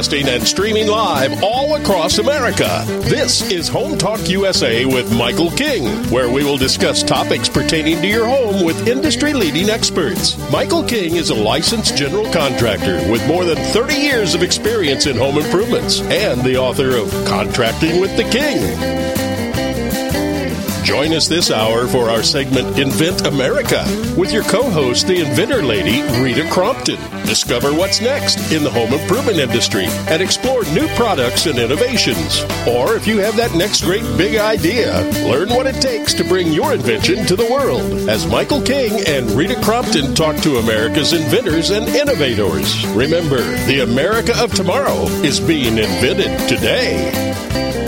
And streaming live all across America. This is Home Talk USA with Michael King, where we will discuss topics pertaining to your home with industry leading experts. Michael King is a licensed general contractor with more than 30 years of experience in home improvements and the author of Contracting with the King. Join us this hour for our segment Invent America with your co host, the inventor lady, Rita Crompton. Discover what's next in the home improvement industry and explore new products and innovations. Or if you have that next great big idea, learn what it takes to bring your invention to the world. As Michael King and Rita Crompton talk to America's inventors and innovators. Remember, the America of tomorrow is being invented today.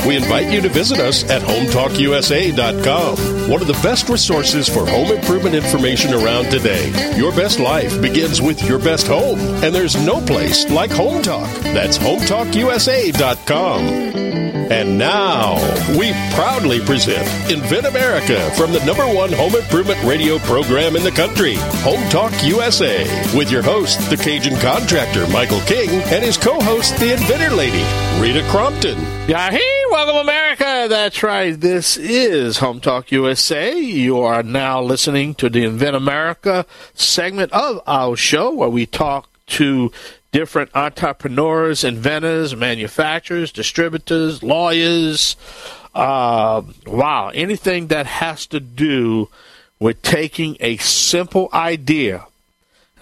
We invite you to visit us at HometalkUSA.com, one of the best resources for home improvement information around today. Your best life begins with your best home, and there's no place like Home Talk. That's HometalkUSA.com. And now, we proudly present Invent America from the number one home improvement radio program in the country, Home Talk USA, with your host, the Cajun contractor, Michael King, and his co host, the inventor lady, Rita Crompton. Yahoo! Welcome, America. That's right. This is Home Talk USA. You are now listening to the Invent America segment of our show where we talk to different entrepreneurs, inventors, manufacturers, distributors, lawyers. Uh, wow, anything that has to do with taking a simple idea.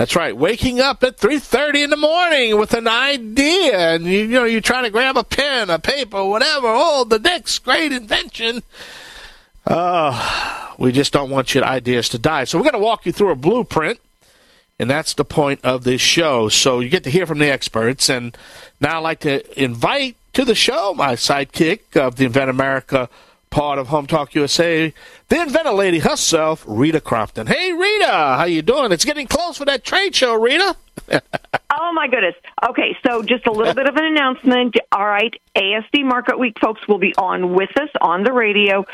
That's right, waking up at 3:30 in the morning with an idea and you, you know you're trying to grab a pen, a paper, whatever, oh, the next great invention. Uh, we just don't want your ideas to die. So we're going to walk you through a blueprint and that's the point of this show. So you get to hear from the experts. And now I'd like to invite to the show my sidekick of the Invent America part of Home Talk USA, the inventor lady herself, Rita Crompton. Hey, Rita, how you doing? It's getting close for that trade show, Rita. oh my goodness. Okay, so just a little bit of an announcement. All right, ASD Market Week folks will be on with us on the radio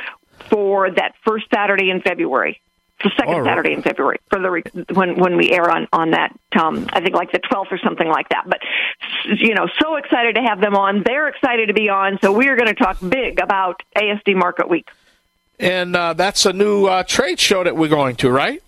for that first Saturday in February the second right. Saturday in February for the when when we air on on that. Um, I think like the 12th or something like that. But you know, so excited to have them on. They're excited to be on. So we are going to talk big about ASD Market Week. And uh, that's a new uh, trade show that we're going to, right?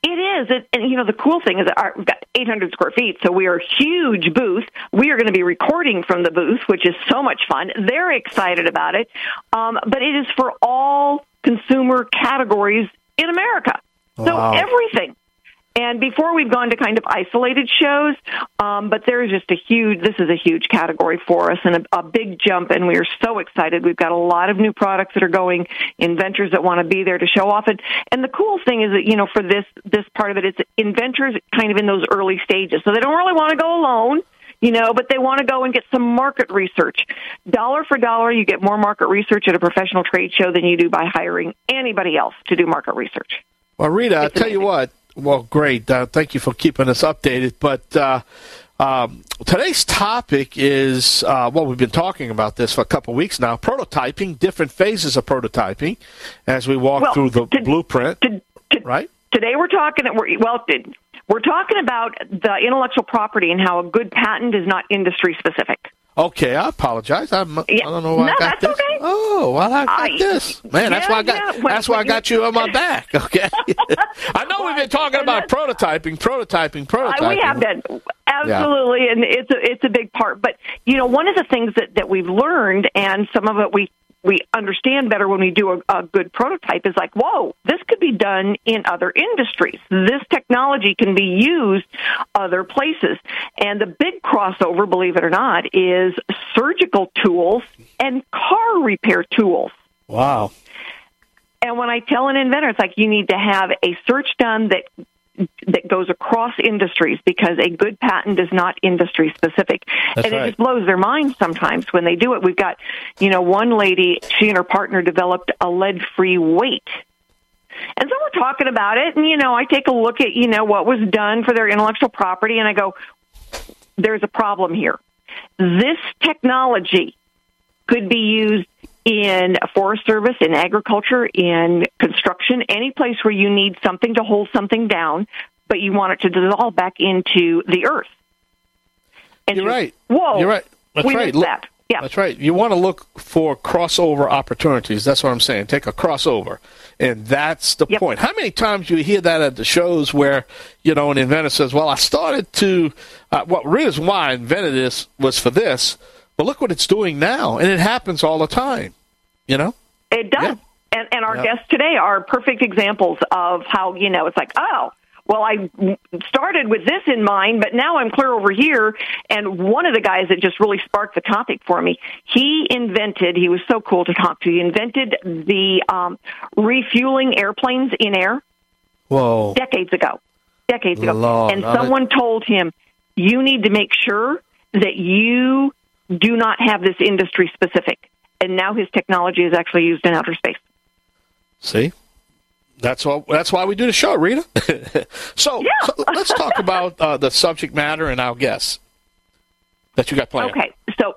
It is, it, and you know the cool thing is that our, we've got 800 square feet, so we are a huge booth. We are going to be recording from the booth, which is so much fun. They're excited about it, um, but it is for all consumer categories in America. So everything. And before we've gone to kind of isolated shows, um, but there's just a huge, this is a huge category for us and a, a big jump, and we are so excited. We've got a lot of new products that are going, inventors that want to be there to show off it. And the cool thing is that, you know, for this, this part of it, it's inventors kind of in those early stages. So they don't really want to go alone you know, but they want to go and get some market research. Dollar for dollar, you get more market research at a professional trade show than you do by hiring anybody else to do market research. Well, Rita, I'll tell you what. Well, great. Uh, thank you for keeping us updated. But uh, um, today's topic is uh, well, we've been talking about this for a couple of weeks now. Prototyping, different phases of prototyping, as we walk well, through the to, blueprint. To, to, right. Today we're talking. We're, well, we're talking about the intellectual property and how a good patent is not industry specific. Okay, I apologize. I'm, yeah. I don't know why no, I got this. Okay. Oh, well, I got I, this. Man, yeah, that's why I got. Yeah. When, that's why I got you on my back. Okay. I know we've been talking about prototyping, prototyping, prototyping. we have been absolutely, and it's a it's a big part. But you know, one of the things that that we've learned, and some of it we we understand better when we do a, a, good prototype is like, whoa, this could be done in other industries. This technology can be used other places. And the big crossover, believe it or not, is surgical tools and car repair tools. Wow. And when I tell an inventor, it's like you need to have a search done that that goes across industries because a good patent is not industry specific. That's and it right. just blows their mind sometimes when they do it. We've got, you know, one lady, she and her partner developed a lead free weight. And so we're talking about it, and you know, I take a look at you know what was done for their intellectual property, and I go, "There's a problem here. This technology could be used in forest service, in agriculture, in construction, any place where you need something to hold something down, but you want it to dissolve back into the earth." And You're right. Whoa, You're right. That's we right. Look- that. Yeah. That's right. You want to look for crossover opportunities. That's what I'm saying. Take a crossover. And that's the Yep. point. How many times do you hear that at the shows where, you know, an inventor says, well, I started to, uh, what reason why I invented this was for this, but look what it's doing now. And it happens all the time, you know? It does. Yeah. And, and our Yeah. guests today are perfect examples of how, you know, it's like, oh, well, I started with this in mind, but now I'm clear over here. And one of the guys that just really sparked the topic for me, he invented, he was so cool to talk to, he invented the um, refueling airplanes in air Whoa. decades ago. Decades ago. Lord, and I- someone told him, you need to make sure that you do not have this industry specific. And now his technology is actually used in outer space. See? That's why, that's why we do the show, Rita. so, Yeah. so let's talk about uh, the subject matter and our guests that you got planned. Okay, so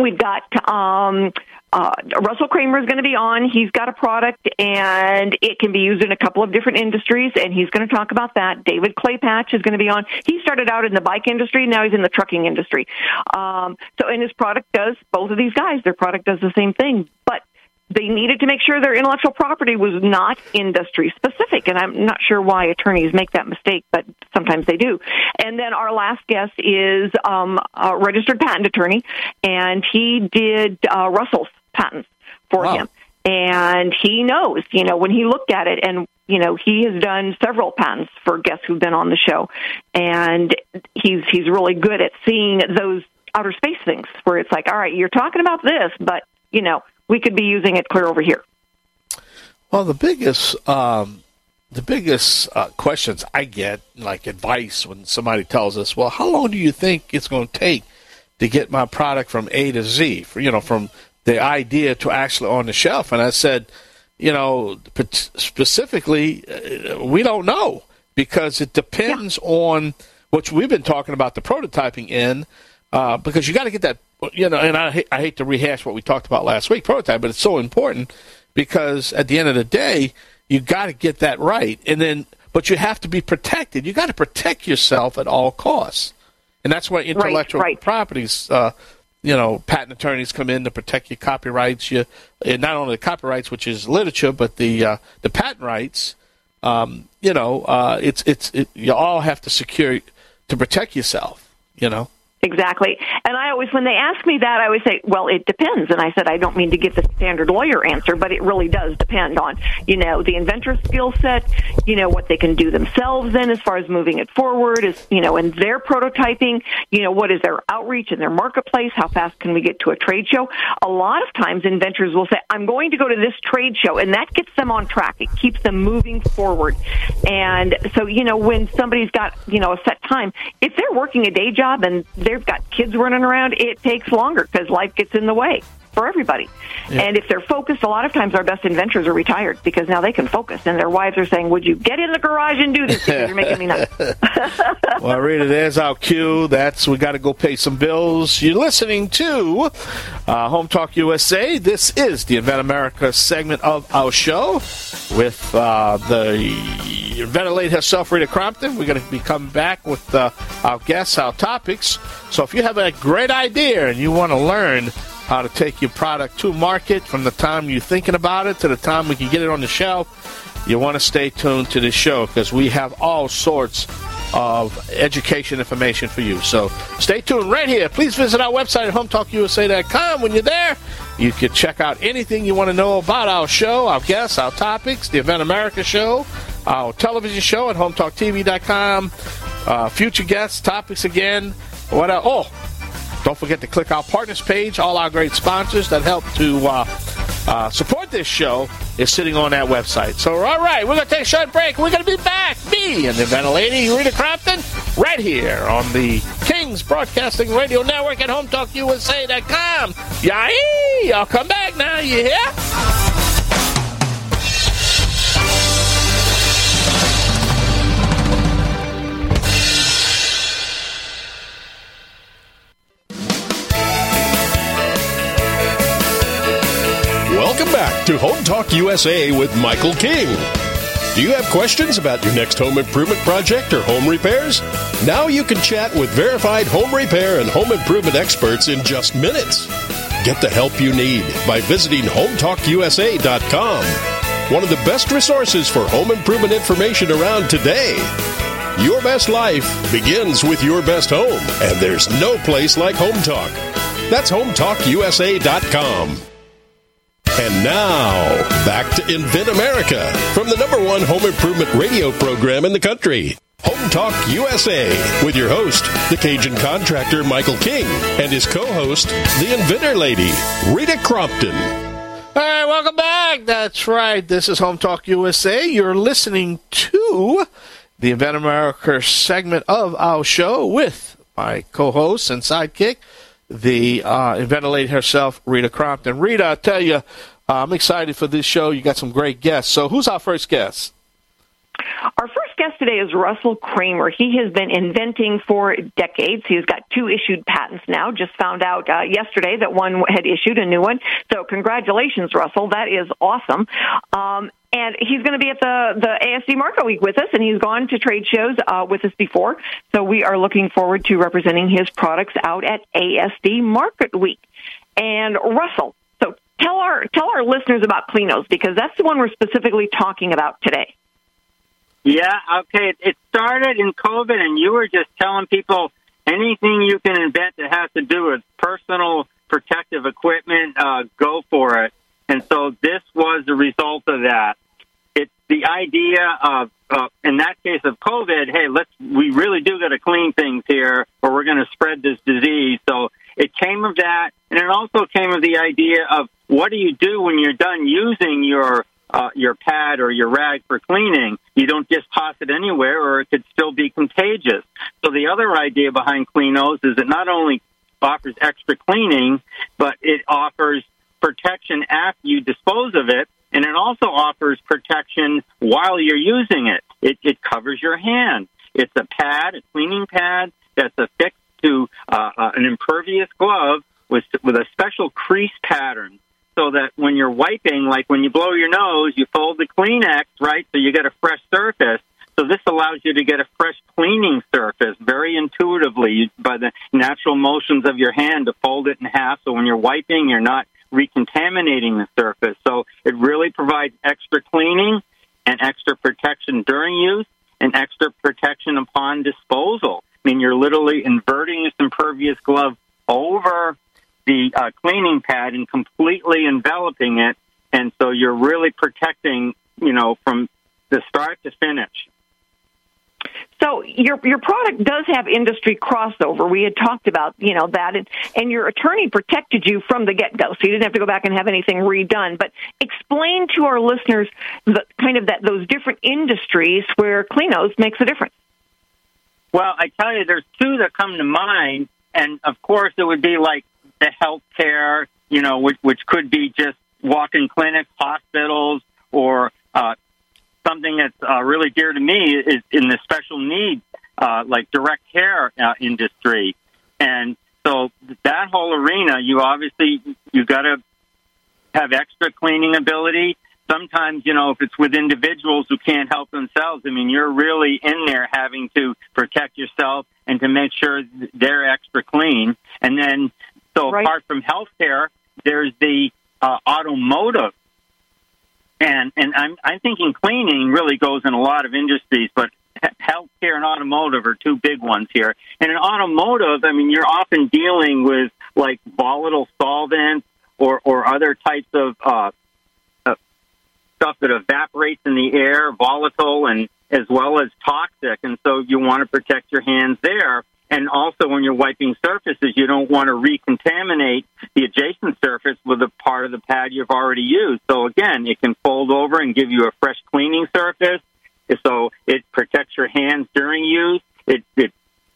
we've got um, uh, Russell Kramer is going to be on. He's got a product, and it can be used in a couple of different industries, and he's going to talk about that. David Claypatch is going to be on. He started out in the bike industry, now he's in the trucking industry. Um, so, and his product does both of these guys. Their product does the same thing, but they needed to make sure their intellectual property was not industry specific, and I'm not sure why attorneys make that mistake, but sometimes they do. And then our last guest is um, a registered patent attorney, and he did uh, Russell's patents for Wow. him, and he knows, you know, when he looked at it, and you know, he has done several patents for guests who've been on the show, and he's he's really good at seeing those outer space things where it's like, all right, you're talking about this, but you know, we could be using it clear over here. Well, the biggest um, the biggest uh, questions I get, like advice, when somebody tells us, "Well, how long do you think it's going to take to get my product from A to Z?" For, you know, from the idea to actually on the shelf, and I said, you know, specifically, uh, we don't know because it depends on what we've been talking about the prototyping in, uh, because you got to get that, you know, and I, I hate to rehash what we talked about last week, prototype, but it's so important because at the end of the day, you got to get that right, and then, but you have to be protected. You got to protect yourself at all costs, and that's why intellectual right. properties. Uh, you know, patent attorneys come in to protect your copyrights. You, and not only the copyrights, which is literature, but the uh, the patent rights. Um, you know, uh, it's it's it, you all have to secure to protect yourself. You know. Exactly. And I always, when they ask me that, I always say, well, it depends. And I said, I don't mean to give the standard lawyer answer, but it really does depend on, you know, the inventor's skill set, you know, what they can do themselves then as far as moving it forward is, you know, in their prototyping, you know, what is their outreach in their marketplace? How fast can we get to a trade show? A lot of times inventors will say, I'm going to go to this trade show and that gets them on track. It keeps them moving forward. And so, you know, when somebody's got, you know, a set time, if they're working a day job and they've got kids running around, it takes longer because life gets in the way for everybody. And if they're focused, a lot of times our best inventors are retired because now they can focus and their wives are saying, would you get in the garage and do this because you're making me nuts. Well, Rita, there's our cue. That's we got to go pay some bills. You're listening to uh, Home Talk USA. This is the Invent America segment of our show with uh, the ventilator herself, Rita Crompton. We're going to be coming back with uh, our guests, our topics. So if you have a great idea and you want to learn how to take your product to market from the time you're thinking about it to the time we can get it on the shelf, you want to stay tuned to this show because we have all sorts of education information for you. So stay tuned right here. Please visit our website at hometalkusa.com. When you're there, you can check out anything you want to know about our show, our guests, our topics, the Invent America show, our television show at hometalktv.com, uh, future guests, topics again. What else? Oh, don't forget to click our partners page, all our great sponsors that help to uh, uh, support this show is sitting on that website. So, all right, we're going to take a short break. We're going to be back, me and the lady, Rita Crompton, right here on the Kings Broadcasting Radio Network at HomeTalkUSA.com. Yay! I'll come back now, you hear? To Home Talk USA with Michael King. Do you have questions about your next home improvement project or home repairs? Now you can chat with verified home repair and home improvement experts in just minutes. Get the help you need by visiting HomeTalkUSA.com, one of the best resources for home improvement information around today. Your best life begins with your best home, and there's no place like Home Talk. That's HomeTalkUSA.com. And now, back to Invent America from the number one home improvement radio program in the country. Home Talk USA with your host, the Cajun contractor Michael King, and his co host, the inventor lady, Rita Crompton. All right, welcome back. That's right. This is Home Talk USA. You're listening to the Invent America segment of our show with my co host and sidekick, the uh, lady herself, Rita Crompton. Rita, I tell you, uh, I'm excited for this show. You got some great guests. So, who's our first guest? Our first guest today is Russell Kramer. He has been inventing for decades. He's got two issued patents now. Just found out uh, yesterday that one had issued a new one. So congratulations, Russell. That is awesome. Um, and he's going to be at the the ASD Market Week with us, and he's gone to trade shows uh, with us before. So we are looking forward to representing his products out at ASD Market Week. And Russell, so tell our tell our listeners about Clean-O's because that's the one we're specifically talking about today. Yeah, okay. It started in COVID, and you were just telling people anything you can invent that has to do with personal protective equipment, uh, go for it. And so this was the result of that. It's the idea of, uh, in that case of COVID, hey, let's, we really do got to clean things here or we're going to spread this disease. So it came of that. And it also came of the idea of what do you do when you're done using your uh, your pad or your rag for cleaning. You don't just toss it anywhere, or it could still be contagious. So the other idea behind Clean-O's is it not only offers extra cleaning, but it offers protection after you dispose of it, and it also offers protection while you're using it. It, it covers your hand. It's a pad, a cleaning pad that's affixed to uh, uh, an impervious glove with with a special crease pattern so that when you're wiping, like when you blow your nose, you fold the Kleenex, right? So you get a fresh surface. So this allows you to get a fresh cleaning surface very intuitively by the natural motions of your hand to fold it in half. So when you're wiping, you're not recontaminating the surface. So it really provides extra cleaning and extra protection during use and extra protection upon disposal. I mean, you're literally inverting this impervious glove over the uh, cleaning pad and completely enveloping it. And so you're really protecting, you know, from the start to finish. So your your product does have industry crossover. We had talked about you know that, and, and your attorney protected you from the get go, so you didn't have to go back and have anything redone. But explain to our listeners the kind of that those different industries where Clean-O's makes a difference. Well, I tell you, there's two that come to mind, and of course, it would be like the healthcare, you know, which, which could be just walk-in clinics, hospitals, or something that's uh, really dear to me is in the special needs, uh, like direct care uh, industry. And so that whole arena, you obviously you got to have extra cleaning ability. Sometimes, you know, if it's with individuals who can't help themselves, I mean, you're really in there having to protect yourself and to make sure they're extra clean. And then so right. apart from healthcare, there's the uh, automotive, and and I'm I'm thinking cleaning really goes in a lot of industries, but healthcare and automotive are two big ones here. And in automotive, I mean, you're often dealing with like volatile solvents or or other types of uh, uh, stuff that evaporates in the air, volatile and as well as toxic, and so you want to protect your hands there. And also, when you're wiping surfaces, you don't want to recontaminate the adjacent surface with a part of the pad you've already used. So again, it can fold over and give you a fresh cleaning surface. So it protects your hands during use. It, it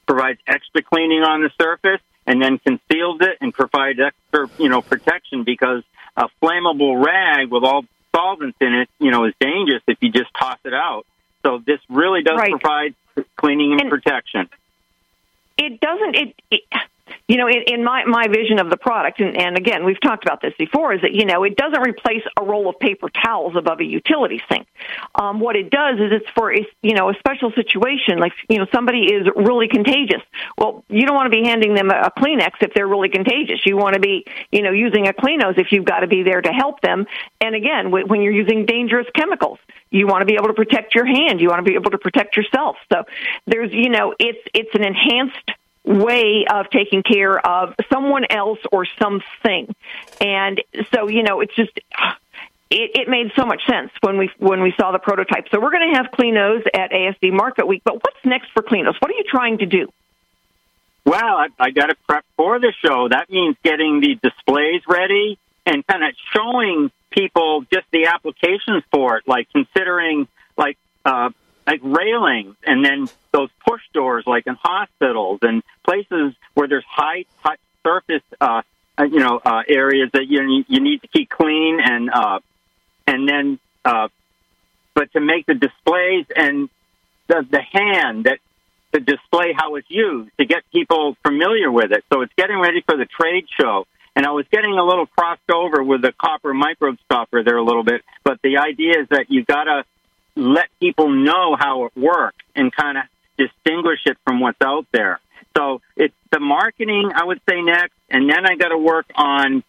provides extra cleaning on the surface and then conceals it and provides extra, you know, protection because a flammable rag with all solvents in it, you know, is dangerous if you just toss it out. So this really does right. provide cleaning and, and protection it doesn't it, it you know, in, in my my vision of the product, and, and again, we've talked about this before, is that you know it doesn't replace a roll of paper towels above a utility sink. Um, what it does is it's for you know a special situation, like you know somebody is really contagious. Well, you don't want to be handing them a Kleenex if they're really contagious. You want to be you know using a Kleenex if you've got to be there to help them. And again, when you're using dangerous chemicals, you want to be able to protect your hand. You want to be able to protect yourself. So there's you know it's it's an enhanced way of taking care of someone else or something. And so, you know, it's just, it, it made so much sense when we when we saw the prototype. So we're going to have Clean-O's at ASD Market Week. But what's next for Clean-O's? What are you trying to do? Well, I, I got to prep for the show. That means getting the displays ready and kind of showing people just the applications for it, like considering like uh, like railings and then those push doors like in hospitals and places where there's high touch surface uh, uh you know uh, areas that you you need to keep clean and uh, and then uh, but to make the displays and the the hand that to display how it's used to get people familiar with it. So it's getting ready for the trade show. And I was getting a little crossed over with the copper microbe stopper there a little bit, but the idea is that you gotta let people know how it works and kind of distinguish it from what's out there. So the marketing, I would say next, and then I got to work on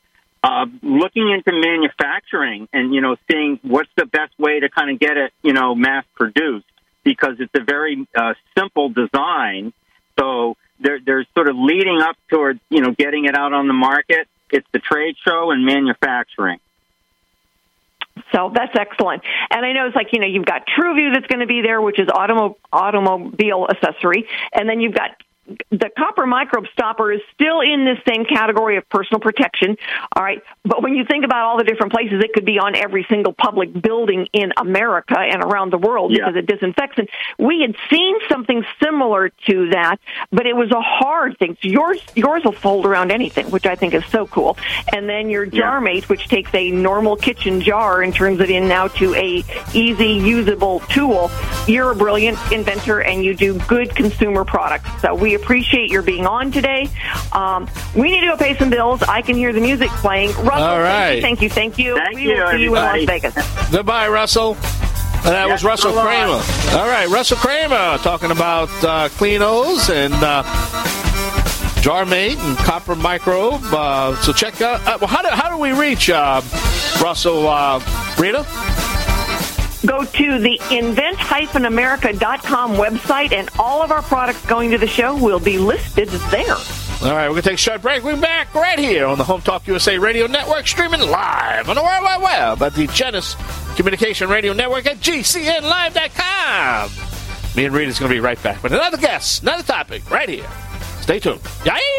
uh, looking into manufacturing and you know seeing what's the best way to kind of get it you know mass produced because it's a very uh, simple design. So they're, they're sort of leading up towards you know getting it out on the market. It's the trade show and manufacturing. So that's excellent. And I know it's like, you know, you've got True View that's going to be there, which is automo- automobile accessory. And then you've got the copper microbe stopper is still in this same category of personal protection. All right. But when you think about all the different places it could be on every single public building in America and around the world yeah. because it disinfects. And we had seen something similar to that, but it was a hard thing. So yours, yours will fold around anything, which I think is so cool. And then your jar yeah. mate, which takes a normal kitchen jar and turns it in now to a easy usable tool. You're a brilliant inventor and you do good consumer products. So we appreciate your being on today. Um, we need to go pay some bills. I can hear the music playing. Russell, All right. thank you, thank you. Thank we you, will see you in Las Vegas. Goodbye, Russell. That yes, was Russell Kramer. All right, Russell Kramer talking about uh, Clean-O's and uh, Jar Mate and Copper Microbe. Uh, so check out. Uh, well, how do how do we reach uh, Russell? Uh, Rita? Go to the invent-america.com website, and all of our products going to the show will be listed there. All right, we're going to take a short break. We're back right here on the Home Talk USA Radio Network, streaming live on the World Wide Web at the Genesis Communication Radio Network at GCNlive.com. Me and Rita's going to be right back with another guest, another topic, right here. Stay tuned. Yay!